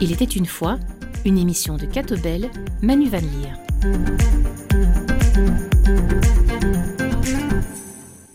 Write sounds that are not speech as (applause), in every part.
Il était une fois une émission de Catobel, Manu Van Leer.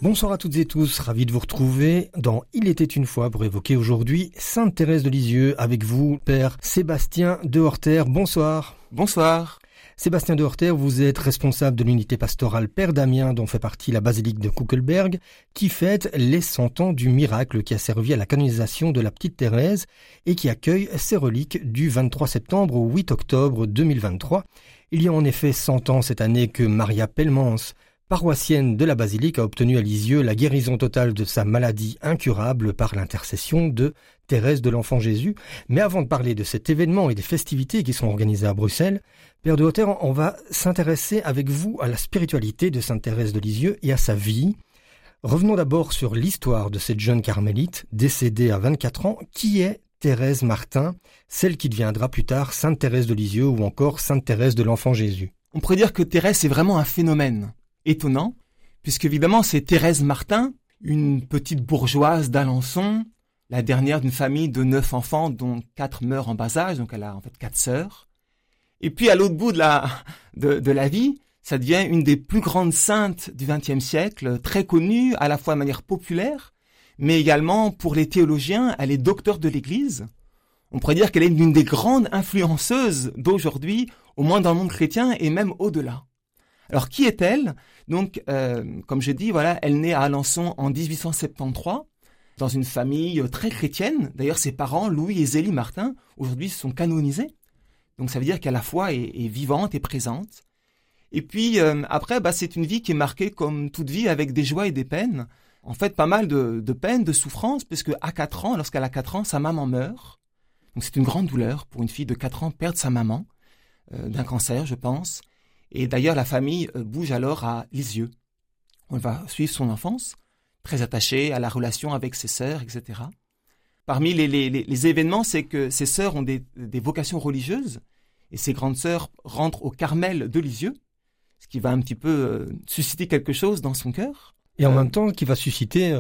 Bonsoir à toutes et tous, ravi de vous retrouver dans Il était une fois pour évoquer aujourd'hui Sainte Thérèse de Lisieux avec vous, Père Sébastien de Horter. Bonsoir. Bonsoir. Sébastien de Horter, vous êtes responsable de l'unité pastorale Père Damien dont fait partie la basilique de Kuckelberg qui fête les 100 ans du miracle qui a servi à la canonisation de la petite Thérèse et qui accueille ses reliques du 23 septembre au 8 octobre 2023. Il y a en effet 100 ans cette année que Maria Pelmans, paroissienne de la basilique, a obtenu à Lisieux la guérison totale de sa maladie incurable par l'intercession de Thérèse de l'Enfant Jésus. Mais avant de parler de cet événement et des festivités qui sont organisées à Bruxelles, Père de Hauteur, on va s'intéresser avec vous à la spiritualité de Sainte Thérèse de Lisieux et à sa vie. Revenons d'abord sur l'histoire de cette jeune carmélite, décédée à 24 ans, qui est Thérèse Martin, celle qui deviendra plus tard Sainte Thérèse de Lisieux ou encore Sainte Thérèse de l'Enfant Jésus? On pourrait dire que Thérèse est vraiment un phénomène étonnant, puisque évidemment c'est Thérèse Martin, une petite bourgeoise d'Alençon, la dernière d'une famille de neuf enfants dont quatre meurent en bas âge, donc elle a en fait quatre sœurs. Et puis à l'autre bout de la, de, de, la vie, ça devient une des plus grandes saintes du XXe siècle, très connue à la fois de manière populaire, mais également pour les théologiens, elle est docteur de l'Église. On pourrait dire qu'elle est une des grandes influenceuses d'aujourd'hui, au moins dans le monde chrétien et même au-delà. Alors qui est-elle? Donc, euh, comme je dis, voilà, elle naît à Alençon en 1873 dans une famille très chrétienne. D'ailleurs, ses parents, Louis et Zélie Martin, aujourd'hui sont canonisés. Donc ça veut dire qu'à la foi est, est, vivante et présente. Et puis euh, après, bah, c'est une vie qui est marquée comme toute vie avec des joies et des peines. En fait, pas mal de, de peines, de souffrances, puisque à 4 ans, lorsqu'elle a 4 ans, sa maman meurt. Donc c'est une grande douleur pour une fille de 4 ans perdre sa maman euh, d'un cancer, je pense. Et d'ailleurs, la famille euh, bouge alors à Lisieux. On va suivre son enfance, très attachée à la relation avec ses sœurs, etc. Parmi les, les, les événements, c'est que ses sœurs ont des, des, vocations religieuses et ses grandes sœurs rentrent au Carmel de Lisieux, ce qui va un petit peu euh, susciter quelque chose dans son cœur. Et en euh, même temps, qui va susciter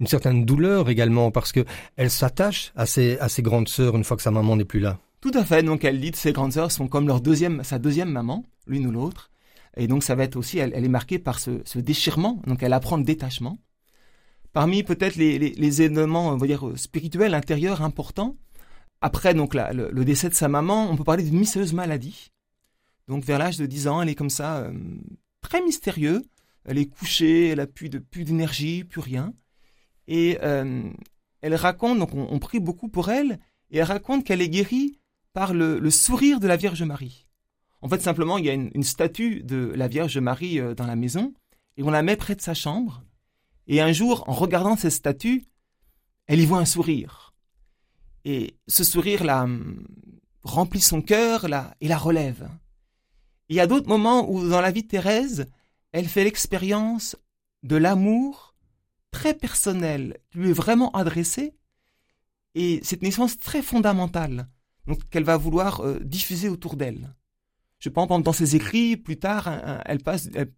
une certaine douleur également, parce que elle s'attache à ses, à ses grandes sœurs une fois que sa maman n'est plus là. Tout à fait. Donc elle dit que ses grandes sœurs sont comme leur deuxième, sa deuxième maman, l'une ou l'autre. Et donc ça va être aussi, elle, est marquée par ce, ce, déchirement. Donc elle apprend le détachement. Parmi peut-être les, les, va dire spirituels intérieurs importants, après donc le, décès de sa maman, on peut parler d'une mystérieuse maladie. Donc vers l'âge de 10 ans, elle est comme ça, euh, très mystérieux. Elle est couchée, elle a plus de plus d'énergie, plus rien. Et euh, elle raconte, donc on, prie beaucoup pour elle, et elle raconte qu'elle est guérie par le, sourire de la Vierge Marie. En fait, simplement, il y a une, statue de la Vierge Marie euh, dans la maison, et on la met près de sa chambre. Et un jour, en regardant cette statue, elle y voit un sourire. Et ce sourire la hum, remplit son cœur et la relève. Il y a d'autres moments où dans la vie de Thérèse, elle fait l'expérience de l'amour très personnel qui lui est vraiment adressé. Et c'est une expérience très fondamentale qu'elle va vouloir euh, diffuser autour d'elle. Je pense, dans ses écrits, plus tard, elle,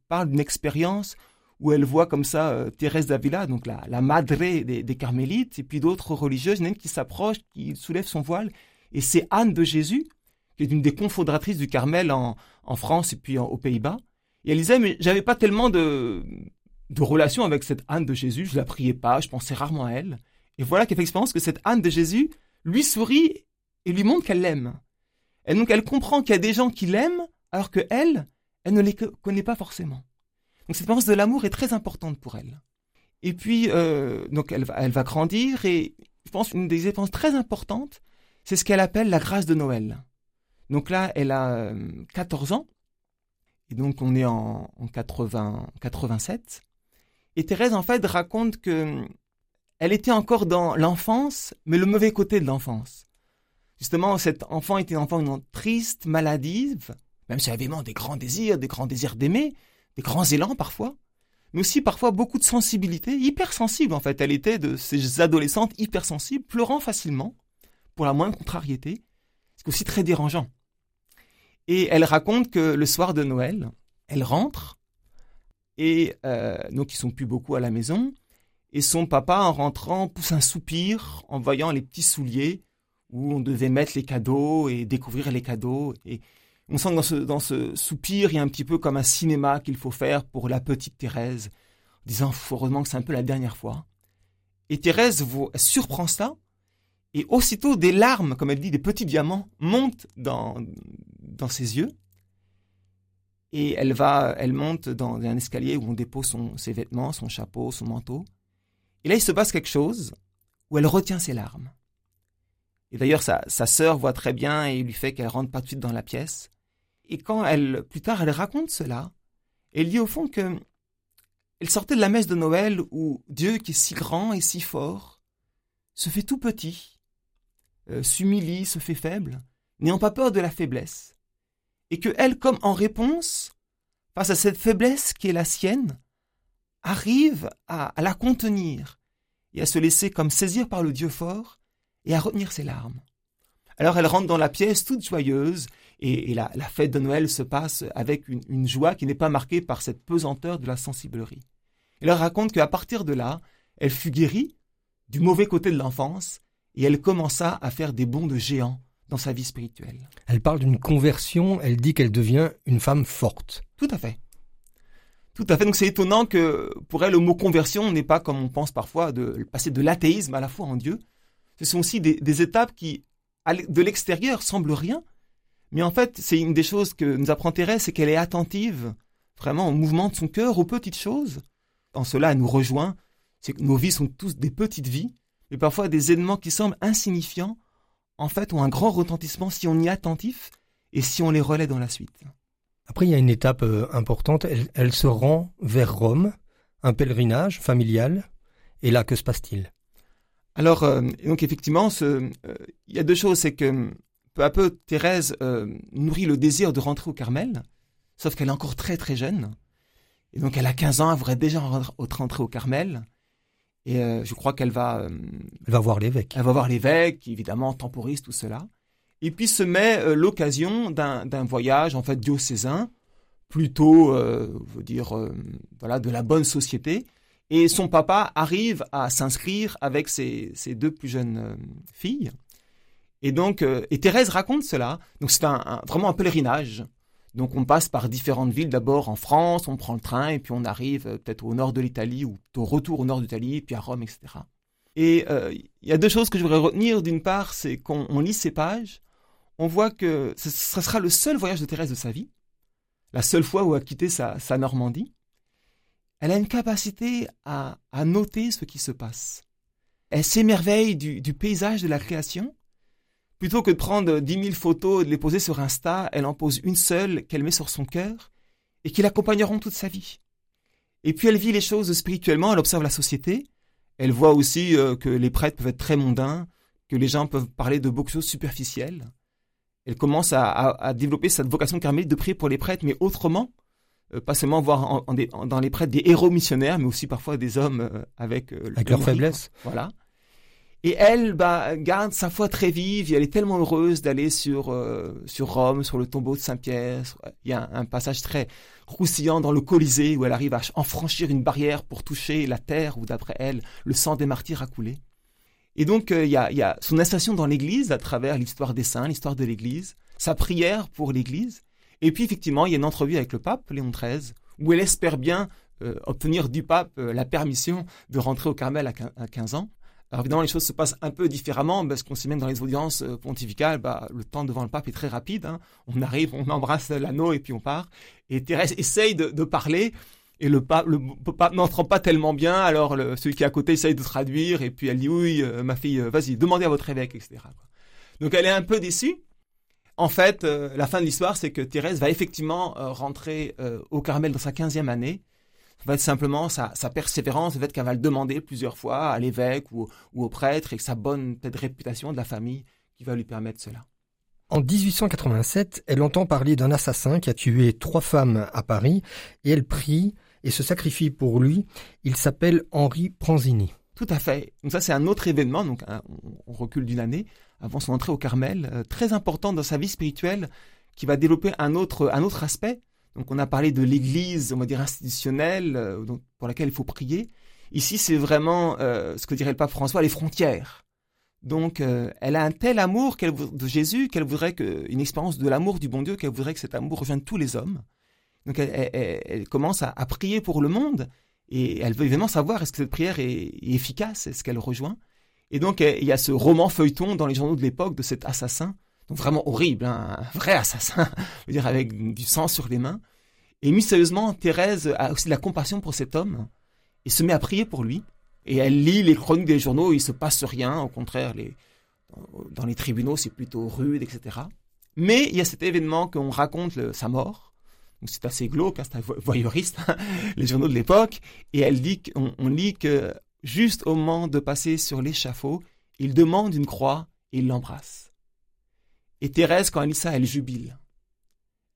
parle d'une expérience où elle voit comme ça euh, Thérèse d'Avila, donc la, la madre des, carmélites, et puis d'autres religieuses, une qui s'approche, qui soulève son voile, et c'est Anne de Jésus, qui est une des confondatrices du Carmel en, en France et puis en, aux Pays-Bas. Et elle disait, mais j'avais pas tellement de, de relation avec cette Anne de Jésus, je la priais pas, je pensais rarement à elle. Et voilà qu'elle fait l'expérience que cette Anne de Jésus lui sourit et lui montre qu'elle l'aime. Et donc elle comprend qu'il y a des gens qui l'aiment, alors que elle, ne les connaît pas forcément. Donc cette expérience de l'amour est très importante pour elle. Et puis, euh, donc elle va, grandir et je pense une des expériences très importantes, c'est ce qu'elle appelle la grâce de Noël. Donc là, elle a 14 euh, ans, et donc on est en, en 80, 87. Et Thérèse, en fait, raconte que elle était encore dans l'enfance, mais le mauvais côté de l'enfance. Justement, cet enfant était un enfant triste, maladive, même si elle avait des grands désirs, des grands désirs d'aimer, des grands élans parfois, mais aussi parfois beaucoup de sensibilité, hypersensible en fait. Elle était de ces adolescentes hypersensibles, pleurant facilement pour la moindre contrariété, c'est aussi très dérangeant. Et elle raconte que le soir de Noël, elle rentre et euh, donc ils sont plus beaucoup à la maison. Et son papa, en rentrant, pousse un soupir en voyant les petits souliers où on devait mettre les cadeaux et découvrir les cadeaux. Et on sent que dans ce, soupir, il y a un petit peu comme un cinéma qu'il faut faire pour la petite Thérèse, en disant heureusement que c'est un peu la dernière fois. Et Thérèse vous, surprend ça, et aussitôt des larmes, comme elle dit, des petits diamants montent dans, ses yeux. Et elle va, elle monte dans un escalier où on dépose ses vêtements, son chapeau, son manteau. Et là, il se passe quelque chose où elle retient ses larmes. Et d'ailleurs, sa, sœur voit très bien et lui fait qu'elle rentre pas tout de suite dans la pièce. Et quand elle, plus tard, elle raconte cela, elle dit au fond que elle sortait de la messe de Noël où Dieu, qui est si grand et si fort, se fait tout petit, euh, s'humilie, se fait faible, n'ayant pas peur de la faiblesse. Et que elle, comme en réponse, face à cette faiblesse qui est la sienne, arrive à, la contenir et à se laisser comme saisir par le Dieu fort et à retenir ses larmes. Alors elle rentre dans la pièce toute joyeuse et, la, fête de Noël se passe avec une, joie qui n'est pas marquée par cette pesanteur de la sensiblerie. Elle leur raconte qu'à partir de là, elle fut guérie du mauvais côté de l'enfance et elle commença à faire des bonds de géant dans sa vie spirituelle. Elle parle d'une conversion, elle dit qu'elle devient une femme forte. Tout à fait. Tout à fait. Donc c'est étonnant que pour elle, le mot conversion n'est pas comme on pense parfois de passer de l'athéisme à la foi en Dieu. Ce sont aussi des, étapes qui, de l'extérieur, semblent rien. Mais en fait, c'est une des choses que nous apprend Thérèse, c'est qu'elle est attentive vraiment au mouvement de son cœur, aux petites choses. En cela, elle nous rejoint. C'est que nos vies sont tous des petites vies, mais parfois des événements qui semblent insignifiants, en fait, ont un grand retentissement si on y est attentif et si on les relaie dans la suite. Après, il y a une étape euh, importante. Elle, se rend vers Rome, un pèlerinage familial. Et là, que se passe-t-il? Alors, euh, donc effectivement, euh, il y a deux choses. C'est que peu à peu, Thérèse nourrit le désir de rentrer au Carmel, sauf qu'elle est encore très très jeune. Et donc, elle a 15 ans, elle voudrait déjà rentrer au Carmel. Et je crois qu'elle va... elle va voir l'évêque. Elle va voir l'évêque, évidemment temporise tout cela et puis se met euh, l'occasion d'un voyage en fait diocésain, plutôt, euh, veut dire, euh, voilà, de la bonne société. Et son papa arrive à s'inscrire avec ses, deux plus jeunes euh, filles. Et donc, et Thérèse raconte cela. Donc c'est un, vraiment un pèlerinage. Donc on passe par différentes villes, d'abord en France, on prend le train et puis on arrive peut-être au nord de l'Italie ou au retour au nord d'Italie, puis à Rome, etc. Et il y a deux choses que je voudrais retenir. D'une part, c'est qu'on lit ces pages, on voit que ce, sera le seul voyage de Thérèse de sa vie, la seule fois où elle a quitté sa, Normandie. Elle a une capacité à, noter ce qui se passe. Elle s'émerveille du, paysage de la création. Plutôt que de prendre dix mille photos et de les poser sur Insta, elle en pose une seule qu'elle met sur son cœur et qui l'accompagneront toute sa vie. Et puis elle vit les choses spirituellement, elle observe la société, elle voit aussi euh, que les prêtres peuvent être très mondains, que les gens peuvent parler de beaucoup de choses superficielles elle commence à, développer cette vocation carmélite de prier pour les prêtres, mais autrement, pas seulement voir dans les prêtres des héros missionnaires, mais aussi parfois des hommes euh, avec, euh, avec leur faiblesse. Voilà. Et elle bah, garde sa foi très vive et elle est tellement heureuse d'aller sur, sur Rome, sur le tombeau de Saint-Pierre. Il y a un, passage très croustillant dans le Colisée où elle arrive à en franchir une barrière pour toucher la terre où, d'après elle, le sang des martyrs a coulé. Et donc, euh, il y, a, son installation dans l'Église à travers l'histoire des saints, l'histoire de l'Église, sa prière pour l'Église. Et puis, effectivement, il y a une entrevue avec le pape, Léon XIII, où elle espère bien euh, obtenir du pape euh, la permission de rentrer au Carmel à 15 ans. Alors évidemment, les choses se passent un peu différemment parce qu'on sait même dans les audiences pontificales, bah, le temps devant le pape est très rapide. Hein. On arrive, on embrasse l'anneau et puis on part. Et Thérèse essaye de, de parler, et le pape, le pape n'entrant pas tellement bien, alors le, celui qui est à côté essaye de traduire, et puis elle dit oui, euh, ma fille, euh, vas-y, demandez à votre évêque, etc. Donc elle est un peu déçue. En fait, euh, la fin de l'histoire, c'est que Thérèse va effectivement rentrer au Carmel dans sa quinzième année. Ça va être simplement sa, sa persévérance, le fait qu'elle va le demander plusieurs fois à l'évêque ou, ou, au prêtre, et que sa bonne réputation de la famille qui va lui permettre cela. En 1887, elle entend parler d'un assassin qui a tué trois femmes à Paris, et elle prie et se sacrifie pour lui. Il s'appelle Henri Pranzini. Tout à fait. Donc ça, c'est un autre événement, donc on recule d'une année, avant son entrée au Carmel, euh, très important dans sa vie spirituelle, qui va développer un autre, un autre aspect. Donc on a parlé de l'Église, on va dire institutionnelle, euh, pour laquelle il faut prier. Ici, c'est vraiment euh, ce que dirait le pape François, les frontières. Donc, elle a un tel amour de Jésus qu'elle voudrait que, une expérience de l'amour du bon Dieu, qu'elle voudrait que cet amour rejoigne tous les hommes. Donc, elle, commence à, prier pour le monde et elle veut évidemment savoir est-ce que cette prière est, efficace, est-ce qu'elle rejoint. Et donc, il y a ce roman feuilleton dans les journaux de l'époque de cet assassin, donc vraiment horrible, hein, un vrai assassin, (laughs) je veux dire avec du sang sur les mains. Et mystérieusement, Thérèse a aussi de la compassion pour cet homme et se met à prier pour lui. Et elle lit les chroniques des journaux, il se passe rien, au contraire, les, dans les tribunaux, c'est plutôt rude, etc. Mais il y a cet événement qu'on raconte sa mort. C'est assez glauque, hein, c'est voyeuriste, hein, (laughs) les journaux de l'époque. Et elle dit qu'on on lit que juste au moment de passer sur l'échafaud, il demande une croix et il l'embrasse. Et Thérèse, quand elle lit ça, elle jubile.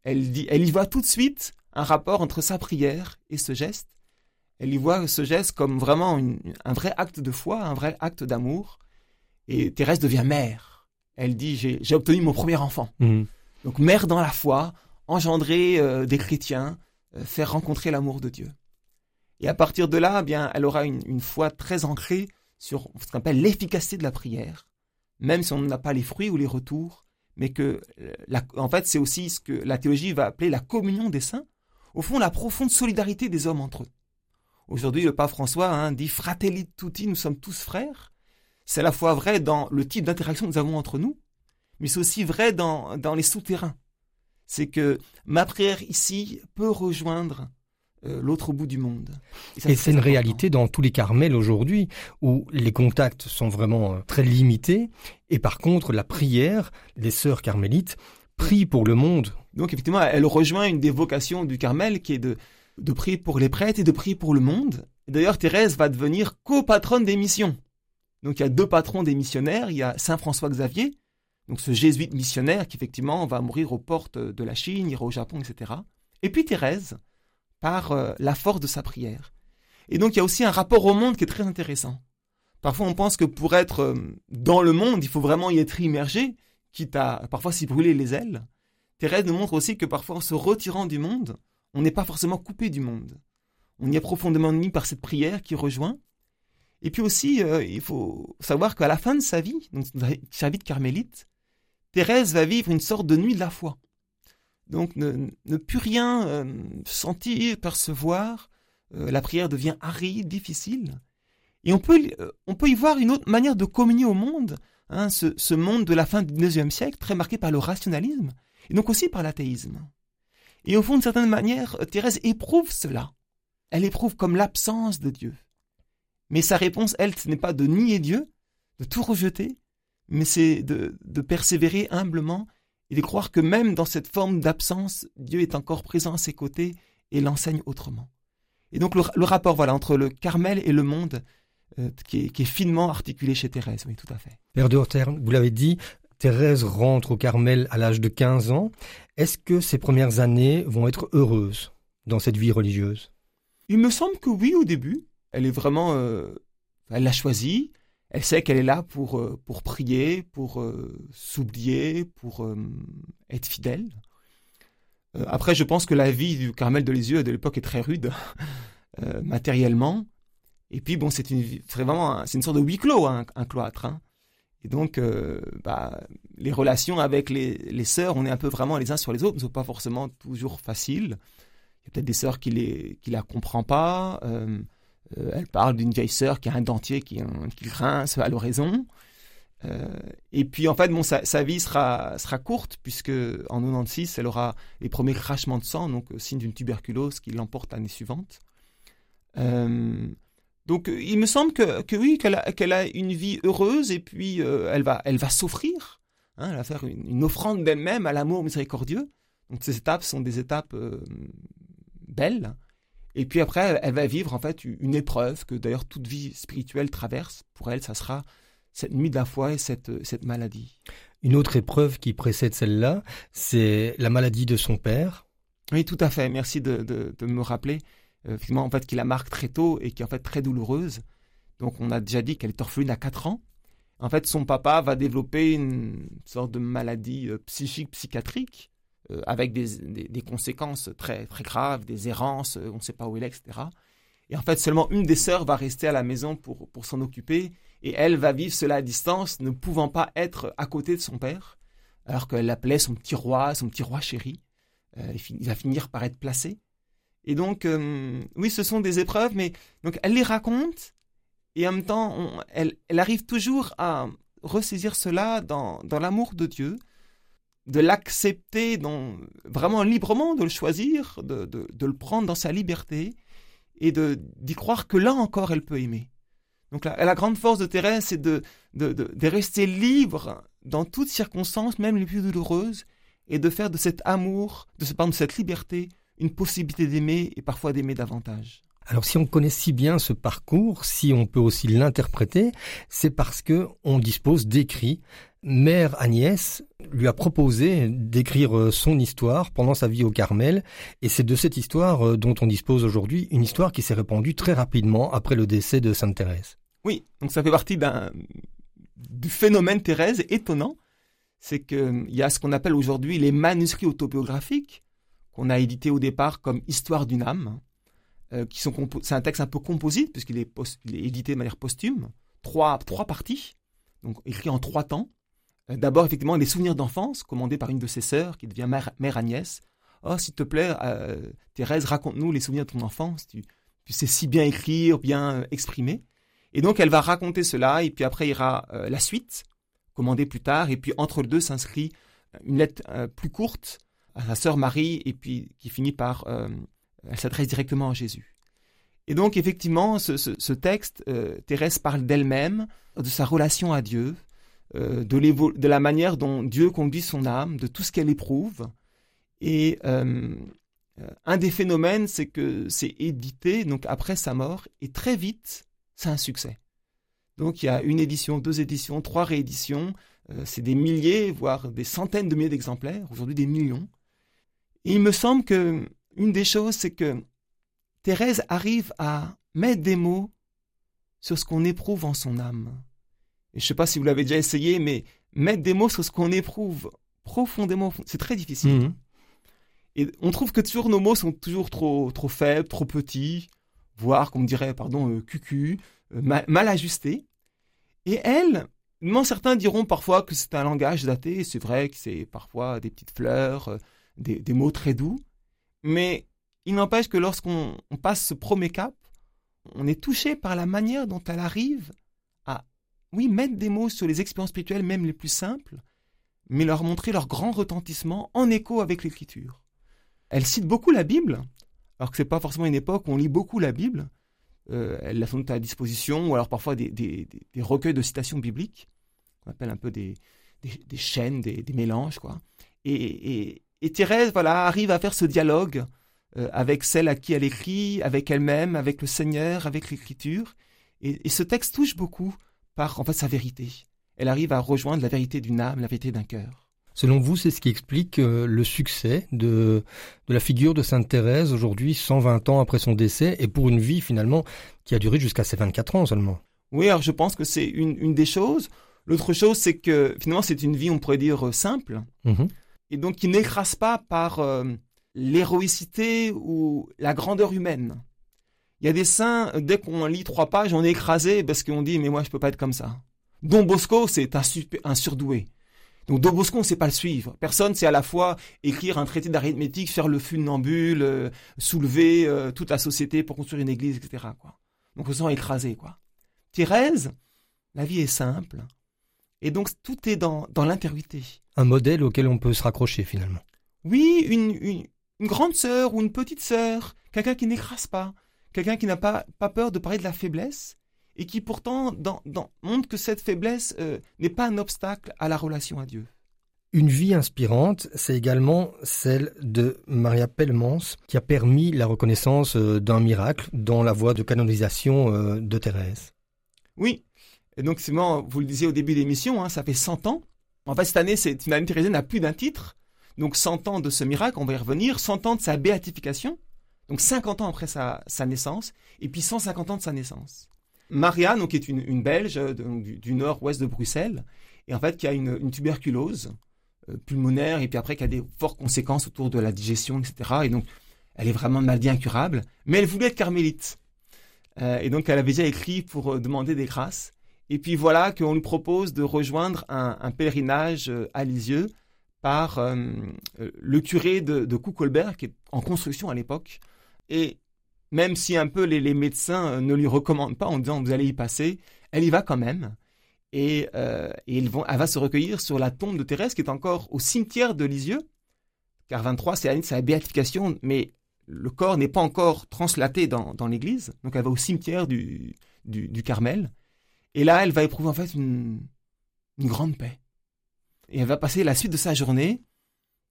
Elle, dit, elle y voit tout de suite un rapport entre sa prière et ce geste. Elle y voit ce geste comme vraiment un vrai acte de foi, un vrai acte d'amour. Et Thérèse devient mère. Elle dit j'ai obtenu mon premier enfant. Mhm. Donc mère dans la foi, engendrer euh, des chrétiens, euh, faire rencontrer l'amour de Dieu. Et à partir de là, eh bien, elle aura une, foi très ancrée sur ce qu'on appelle l'efficacité de la prière, même si on n'a pas les fruits ou les retours, mais que, euh, en fait, c'est aussi ce que la théologie va appeler la communion des saints, au fond, la profonde solidarité des hommes entre eux. Aujourd'hui, le pape François hein, dit Fratelli tutti, nous sommes tous frères. C'est à la fois vrai dans le type d'interaction que nous avons entre nous, mais c'est aussi vrai dans, dans les souterrains. C'est que ma prière ici peut rejoindre euh, l'autre bout du monde. Et, c'est une réalité dans tous les carmels aujourd'hui, où les contacts sont vraiment euh, très limités, et par contre la prière, les sœurs carmélites prient pour le monde. Donc effectivement, elle rejoint une des vocations du Carmel qui est de de prier pour les prêtres et de prier pour le monde. D'ailleurs, Thérèse va devenir copatronne des missions. Donc il y a deux patrons des missionnaires, il y a Saint François Xavier, donc ce jésuite missionnaire qui effectivement va mourir aux portes de la Chine, ira au Japon, etc. Et puis Thérèse, par euh, la force de sa prière. Et donc il y a aussi un rapport au monde qui est très intéressant. Parfois on pense que pour être euh, dans le monde, il faut vraiment y être immergé, quitte à parfois s'y brûler les ailes. Thérèse nous montre aussi que parfois en se retirant du monde, on n'est pas forcément coupé du monde. On y est profondément mis par cette prière qui rejoint. Et puis aussi, euh, il faut savoir qu'à la fin de sa vie, donc sa vie de carmélite, Thérèse va vivre une sorte de nuit de la foi. Donc ne, plus rien euh, sentir, percevoir, euh, la prière devient aride, difficile. Et on peut, on peut y voir une autre manière de communier au monde, hein, ce, ce, monde de la fin du XIXe siècle, très marqué par le rationalisme, et donc aussi par l'athéisme. Et au fond, de certaine manière, Thérèse éprouve cela. Elle éprouve comme l'absence de Dieu. Mais sa réponse, elle, ce n'est pas de nier Dieu, de tout rejeter, mais c'est de, persévérer humblement et de croire que même dans cette forme d'absence, Dieu est encore présent à ses côtés et l'enseigne autrement. Et donc le, rapport voilà, entre le Carmel et le monde euh, qui, est, finement articulé chez Thérèse, oui, tout à fait. Père de vous l'avez dit, Thérèse rentre au Carmel à l'âge de 15 ans. Est-ce que ses premières années vont être heureuses dans cette vie religieuse? Il me semble que oui au début. Elle est vraiment... Euh, elle l'a choisi. Elle sait qu'elle est là pour, euh, pour prier, pour euh, s'oublier, pour être fidèle. après, je pense que la vie du Carmel de Lisieux de l'époque est très rude, (laughs) matériellement. Et puis, bon, c'est une, vraiment c'est une sorte de huis clos, hein, un cloître. Hein. Et donc, euh, bah, les relations avec les, sœurs, on est un peu vraiment les uns sur les autres, ne sont pas forcément toujours faciles. Il y a peut-être des sœurs qui qui la comprend pas. Euh, euh, elle parle d'une vieille sœur qui a un dentier qui, qui grince à l'oraison. et puis en fait, bon, sa, vie sera courte puisque en 96, elle aura les premiers crachements de sang, donc signe d'une tuberculose qui l'emporte l'année suivante. Donc euh, il me semble que, oui, qu'elle a, une vie heureuse et puis euh, elle va, elle va s'offrir, hein, elle va faire une, offrande d'elle-même à l'amour miséricordieux. Donc ces étapes sont des étapes euh, belles. Et puis après, elle, va vivre en fait une épreuve que d'ailleurs toute vie spirituelle traverse. Pour elle, ça sera cette nuit de la foi et cette, cette maladie. Une autre épreuve qui précède celle-là, c'est la maladie de son père. Oui, tout à fait. Merci de, de me rappeler. Euh, en fait, qui la marque très tôt et qui est en fait très douloureuse. Donc, on a déjà dit qu'elle est orpheline à 4 ans. En fait, son papa va développer une sorte de maladie euh, psychique, psychiatrique, euh, avec des, conséquences très, très graves, des errances, on ne sait pas où elle est, etc. Et en fait, seulement une des sœurs va rester à la maison pour, pour s'en occuper, et elle va vivre cela à distance, ne pouvant pas être à côté de son père, alors qu'elle l'appelait son petit roi, son petit roi chéri. Euh, il va finir par être placé. Et donc, euh, oui, ce sont des épreuves, mais donc elle les raconte, et en même temps, elle, elle, arrive toujours à ressaisir cela dans, dans l'amour de Dieu, de l'accepter vraiment librement, de le choisir, de, de, le prendre dans sa liberté, et d'y croire que là encore, elle peut aimer. Donc la, la grande force de Thérèse, c'est de, de, rester libre dans toutes circonstances, même les plus douloureuses, et de faire de cet amour, de, de cette liberté, une possibilité d'aimer et parfois d'aimer davantage. Alors si on connaît si bien ce parcours, si on peut aussi l'interpréter, c'est parce que on dispose d'écrits. Mère Agnès lui a proposé d'écrire euh, son histoire pendant sa vie au Carmel, et c'est de cette histoire euh, dont on dispose aujourd'hui, une histoire qui s'est répandue très rapidement après le décès de Sainte Thérèse. Oui, donc ça fait partie du phénomène Thérèse étonnant, c'est qu'il y a ce qu'on appelle aujourd'hui les manuscrits autobiographiques qu'on a édités au départ comme Histoire d'une âme, euh, qui sont c'est un texte un peu composite puisqu'il est, est, édité de manière posthume, trois, trois parties, donc écrit en trois temps. Euh, d'abord, effectivement, les souvenirs d'enfance, commandés par une de ses sœurs, qui devient mère, Agnès. Oh, s'il te plaît, euh, Thérèse, raconte-nous les souvenirs de ton enfance. Tu, sais si bien écrire, bien exprimer. Et donc, elle va raconter cela, et puis après, il y aura la suite, commandée plus tard, et puis entre les deux s'inscrit une lettre plus courte à sa sœur Marie, et puis qui finit par elle s'adresse directement à Jésus. Et donc, effectivement, ce, texte, euh, Thérèse parle d'elle-même, de sa relation à Dieu, euh, de, la manière dont Dieu conduit son âme, de tout ce qu'elle éprouve. Et euh, un des phénomènes, c'est que c'est édité donc après sa mort, et très vite, c'est un succès. Donc, il y a une édition, deux éditions, trois rééditions. c'est des milliers, voire des centaines de milliers d'exemplaires. Aujourd'hui, des millions. Et il me semble que une des choses, c'est que Thérèse arrive à mettre des mots sur ce qu'on éprouve en son âme. Et je ne sais pas si vous l'avez déjà essayé, mais mettre des mots sur ce qu'on éprouve profondément, c'est très difficile. Mhm. Et on trouve que toujours nos mots sont toujours trop, trop faibles, trop petits, voire, comme dirait, pardon, euh, cucu, euh, mal, ajustés. Et elle, certains diront parfois que c'est un langage daté, c'est vrai que c'est parfois des petites fleurs, euh, des mots très doux. Mais il n'empêche que lorsqu'on passe ce premier cap, on est touché par la manière dont elle arrive oui, mettre des mots sur les expériences spirituelles, même les plus simples, mais leur montrer leur grand retentissement en écho avec l'écriture. Elle cite beaucoup la Bible, alors que ce n'est pas forcément une époque où on lit beaucoup la Bible. Euh, elle l'a sans à disposition, ou alors parfois des, recueils de citations bibliques, qu'on appelle un peu des, chaînes, des, mélanges, quoi. et, Thérèse, voilà, arrive à faire ce dialogue euh, avec celle à qui elle écrit, avec elle-même, avec le Seigneur, avec l'Écriture. Et, ce texte touche beaucoup par en fait sa vérité. Elle arrive à rejoindre la vérité d'une âme, la vérité d'un cœur. Selon vous, c'est ce qui explique euh, le succès de, de la figure de Sainte Thérèse aujourd'hui, 120 ans après son décès, et pour une vie finalement qui a duré jusqu'à ses 24 ans seulement? Oui, alors je pense que c'est une, une des choses. L'autre chose, c'est que finalement, c'est une vie, on pourrait dire, simple. Mm-hmm et donc qui n'écrase pas par euh, l'héroïcité ou la grandeur humaine. Il y a des saints, dès qu'on lit trois pages, on est écrasé parce qu'on dit mais moi je peux pas être comme ça. Don Bosco, c'est un, surdoué. Donc Don Bosco, on ne sait pas le suivre. Personne sait à la fois écrire un traité d'arithmétique, faire le funambule, euh, soulever euh, toute la société pour construire une église, etc. Quoi. Donc on se sent écrasé. Quoi. Thérèse, la vie est simple. Et donc tout est dans, dans l'intériorité. Un modèle auquel on peut se raccrocher finalement. Oui, une, une, grande sœur ou une petite sœur, quelqu'un qui n'écrase pas, quelqu'un qui n'a pas, pas peur de parler de la faiblesse et qui pourtant dans, dans, montre que cette faiblesse euh, n'est pas un obstacle à la relation à Dieu. Une vie inspirante, c'est également celle de Maria Pellemans, qui a permis la reconnaissance euh, d'un miracle dans la voie de canonisation euh, de Thérèse. Oui, et donc, vous le disiez au début de l'émission, hein, ça fait 100 ans. En fait, cette année, c'est Thérèse n'a plus d'un titre. Donc, 100 ans de ce miracle, on va y revenir. 100 ans de sa béatification. Donc, 50 ans après sa, naissance. Et puis, 150 ans de sa naissance. Maria, donc, est une, Belge du, nord-ouest de Bruxelles. Et en fait, qui a une, tuberculose pulmonaire et puis après qui a des fortes conséquences autour de la digestion, etc. Et donc, elle est vraiment maladie incurable. Mais elle voulait être carmélite. et donc, elle avait déjà écrit pour demander des grâces. Et puis voilà qu'on lui propose de rejoindre un, pèlerinage à Lisieux par le curé de, de qui est en construction à l'époque. Et même si un peu les, médecins euh, ne lui recommandent pas en disant vous allez y passer, elle y va quand même. Et, euh, elle va se recueillir sur la tombe de Thérèse qui est encore au cimetière de Lisieux, car 23 c'est l'année de sa béatification, mais le corps n'est pas encore translaté dans, l'église, donc elle va au cimetière du, Carmel. Et là, elle va éprouver en fait une, une grande paix. Et elle va passer la suite de sa journée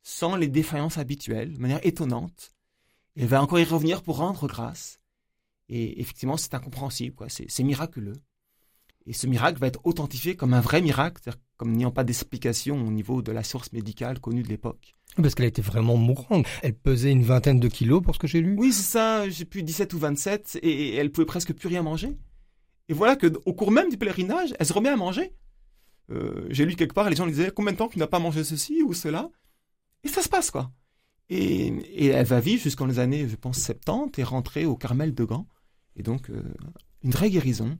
sans les défaillances habituelles, de manière étonnante. Elle va encore y revenir pour rendre grâce. Et effectivement, c'est incompréhensible, quoi. C'est miraculeux. Et ce miracle va être authentifié comme un vrai miracle, comme n'ayant pas d'explication au niveau de la source médicale connue de l'époque. Parce qu'elle était vraiment mourante. Elle pesait une vingtaine de kilos pour ce que j'ai lu. Oui, c'est ça. J'ai plus 17 ou 27 et elle pouvait presque plus rien manger. Et voilà que au cours même du pèlerinage, elle se remet à manger. Euh, j'ai lu quelque part, les gens lui disaient combien de temps tu n'as pas mangé ceci ou cela? Et ça se passe, quoi. Et, elle va vivre jusqu'en les années, je pense, 70 et rentrer au Carmel de Gand. Et donc, euh, une vraie guérison.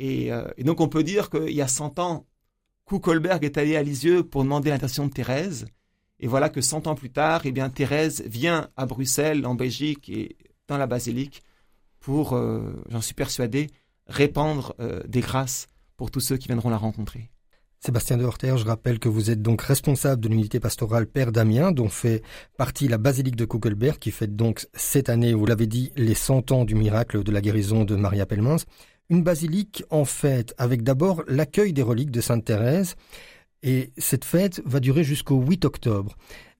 Euh, et, donc, on peut dire qu'il y a 100 ans, Kuckelberg est allé à Lisieux pour demander l'intercession de Thérèse. Et voilà que 100 ans plus tard, eh bien, Thérèse vient à Bruxelles, en Belgique et dans la basilique pour, euh, j'en suis persuadé, répandre des grâces pour tous ceux qui viendront la rencontrer. Sébastien de Horter, je rappelle que vous êtes donc responsable de l'unité pastorale Père Damien, dont fait partie la basilique de Kuckelberg, qui fête donc cette année, vous l'avez dit, les 100 ans du miracle de la guérison de Maria Pellemans. Une basilique en fête, avec d'abord l'accueil des reliques de Sainte Thérèse, et cette fête va durer jusqu'au 8 octobre.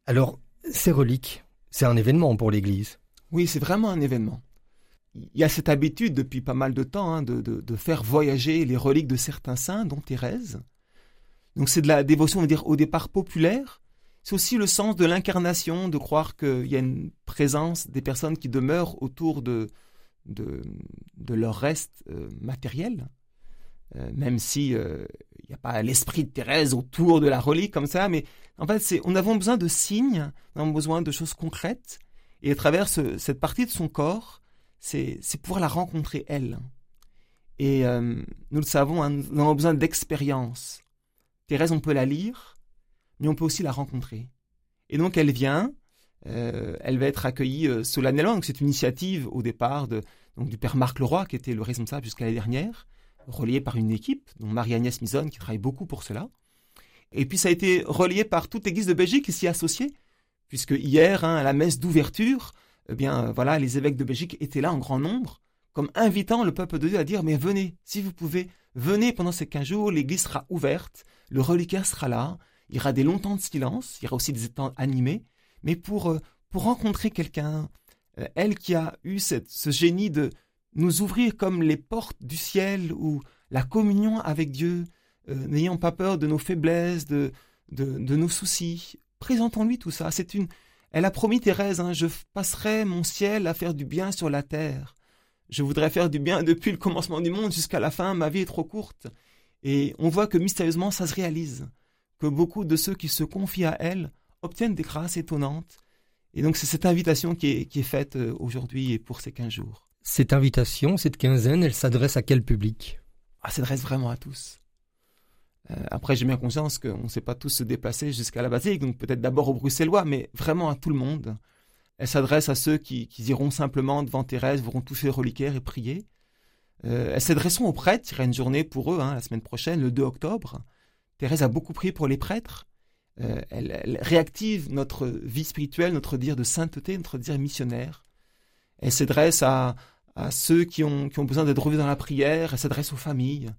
Alors, ces reliques, c'est un événement pour l'Église. Oui, c'est vraiment un événement. Il y a cette habitude depuis pas mal de temps hein, de, de faire voyager les reliques de certains saints, dont Thérèse. Donc c'est de la dévotion, on va dire, au départ populaire. C'est aussi le sens de l'incarnation, de croire qu'il y a une présence des personnes qui demeurent autour de, de, leur reste euh, matériel. Euh, même si euh, il n'y a pas l'esprit de Thérèse autour de la relique comme ça, mais en fait, c'est, on a besoin de signes, on a besoin de choses concrètes, et à travers cette partie de son corps, c'est, c'est pouvoir la rencontrer elle. Et nous le savons, hein, nous avons besoin d'expérience. Thérèse, on peut la lire, mais on peut aussi la rencontrer. Et donc elle vient, euh, elle va être accueillie euh, solennellement. C'est une initiative au départ du père Marc Leroy, qui était le responsable jusqu'à l'année dernière, relié par une équipe, dont Marie-Agnès Mison, qui travaille beaucoup pour cela. Et puis ça a été relié par toute l'Église de Belgique qui s'y associée, puisque hier, hein, à la messe d'ouverture, eh bien voilà, les évêques de Belgique étaient là en grand nombre, comme invitant le peuple de Dieu à dire mais venez, si vous pouvez, venez pendant ces 15 jours, l'Église sera ouverte, le reliquaire sera là, il y aura des longs temps de silence, il y aura aussi des temps animés, mais pour, euh, pour rencontrer quelqu'un, euh, elle qui a eu ce génie de nous ouvrir comme les portes du ciel ou la communion avec Dieu, euh, n'ayant pas peur de nos faiblesses, de, de, nos soucis. Présentons-lui tout ça. C'est une. Elle a promis Thérèse, hein, je passerai mon ciel à faire du bien sur la terre. Je voudrais faire du bien depuis le commencement du monde jusqu'à la fin. Ma vie est trop courte. Et on voit que mystérieusement, ça se réalise, que beaucoup de ceux qui se confient à elle obtiennent des grâces étonnantes. Et donc c'est cette invitation qui est, faite euh, aujourd'hui et pour ces 15 jours. Cette invitation, cette quinzaine, elle s'adresse à quel public? Elle s'adresse vraiment à tous. Euh, après, j'ai bien conscience qu'on ne sait pas tous se déplacer jusqu'à la basilique, donc peut-être d'abord aux Bruxellois, mais vraiment à tout le monde. Elle s'adresse à ceux qui, qui iront simplement devant Thérèse, verront toucher les reliquaires et prier. Euh, elles s'adresseront aux prêtres. Il y aura une journée pour eux hein, la semaine prochaine, le 2 octobre. Thérèse a beaucoup prié pour les prêtres. Euh, elle, réactive notre vie spirituelle, notre dire de sainteté, notre dire missionnaire. Elle s'adresse à, ceux qui ont, qui ont besoin d'être revus dans la prière. Elle s'adresse aux familles.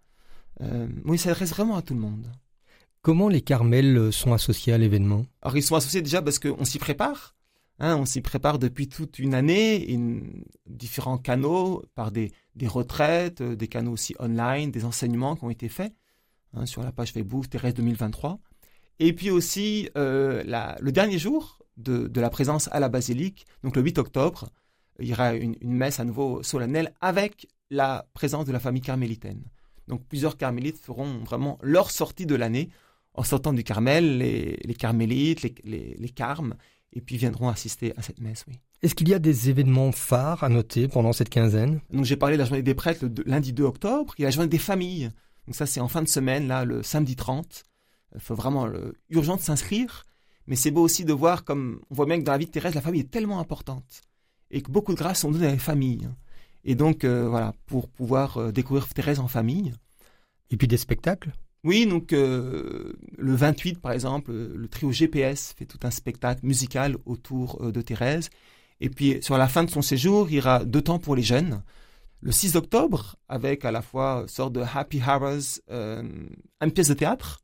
Euh, oui, elle s'adresse vraiment à tout le monde. Comment les Carmels sont associés à l'événement? Alors, ils sont associés déjà parce qu'on s'y prépare. Hein, on s'y prépare depuis toute une année, différents canaux, par des, retraites, euh, des canaux aussi online, des enseignements qui ont été faits hein, sur la page Facebook Thérèse 2023. Et puis aussi euh, le dernier jour de, la présence à la basilique, donc le 8 octobre, il y aura une, messe à nouveau solennelle avec la présence de la famille carmélitaine. Donc plusieurs carmélites feront vraiment leur sortie de l'année en sortant du Carmel, les, les carmélites, les, les carmes, et puis viendront assister à cette messe, oui. Est-ce qu'il y a des événements phares à noter pendant cette quinzaine? Donc j'ai parlé de la journée des prêtres le lundi 2 octobre, il y a la journée des familles. Donc ça c'est en fin de semaine, là, le samedi 30. Il faut vraiment le, urgent de s'inscrire, mais c'est beau aussi de voir comme on voit bien que dans la vie de Thérèse, la famille est tellement importante et que beaucoup de grâces sont données à la famille. Et donc euh, voilà, pour pouvoir euh, découvrir Thérèse en famille. Et puis des spectacles? Oui, donc euh, le 28 par exemple, le trio GPS fait tout un spectacle musical autour euh, de Thérèse. Et puis sur la fin de son séjour, il y aura deux temps pour les jeunes. Le 6 octobre, avec à la fois une sorte de Happy Hours, euh, une pièce de théâtre,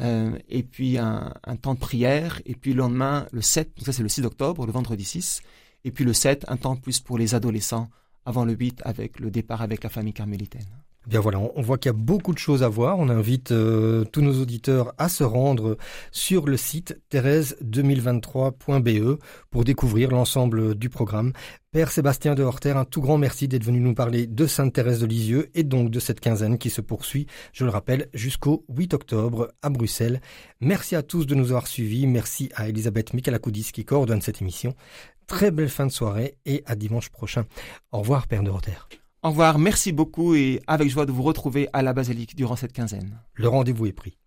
euh, et puis un, un, temps de prière. Et puis le lendemain, le 7, donc ça c'est le 6 octobre, le vendredi 6. Et puis le 7, un temps plus pour les adolescents, avant le 8 avec le départ avec la famille carmélitaine. Bien voilà, on voit qu'il y a beaucoup de choses à voir. On invite euh, tous nos auditeurs à se rendre sur le site thérèse2023.be pour découvrir l'ensemble du programme. Père Sébastien de Horter, un tout grand merci d'être venu nous parler de Sainte Thérèse de Lisieux et donc de cette quinzaine qui se poursuit, je le rappelle, jusqu'au 8 octobre à Bruxelles. Merci à tous de nous avoir suivis. Merci à Elisabeth Michalakoudis qui coordonne cette émission. Très belle fin de soirée et à dimanche prochain. Au revoir, Père de Horter. Au revoir, merci beaucoup et avec joie de vous retrouver à la basilique durant cette quinzaine. Le rendez-vous est pris.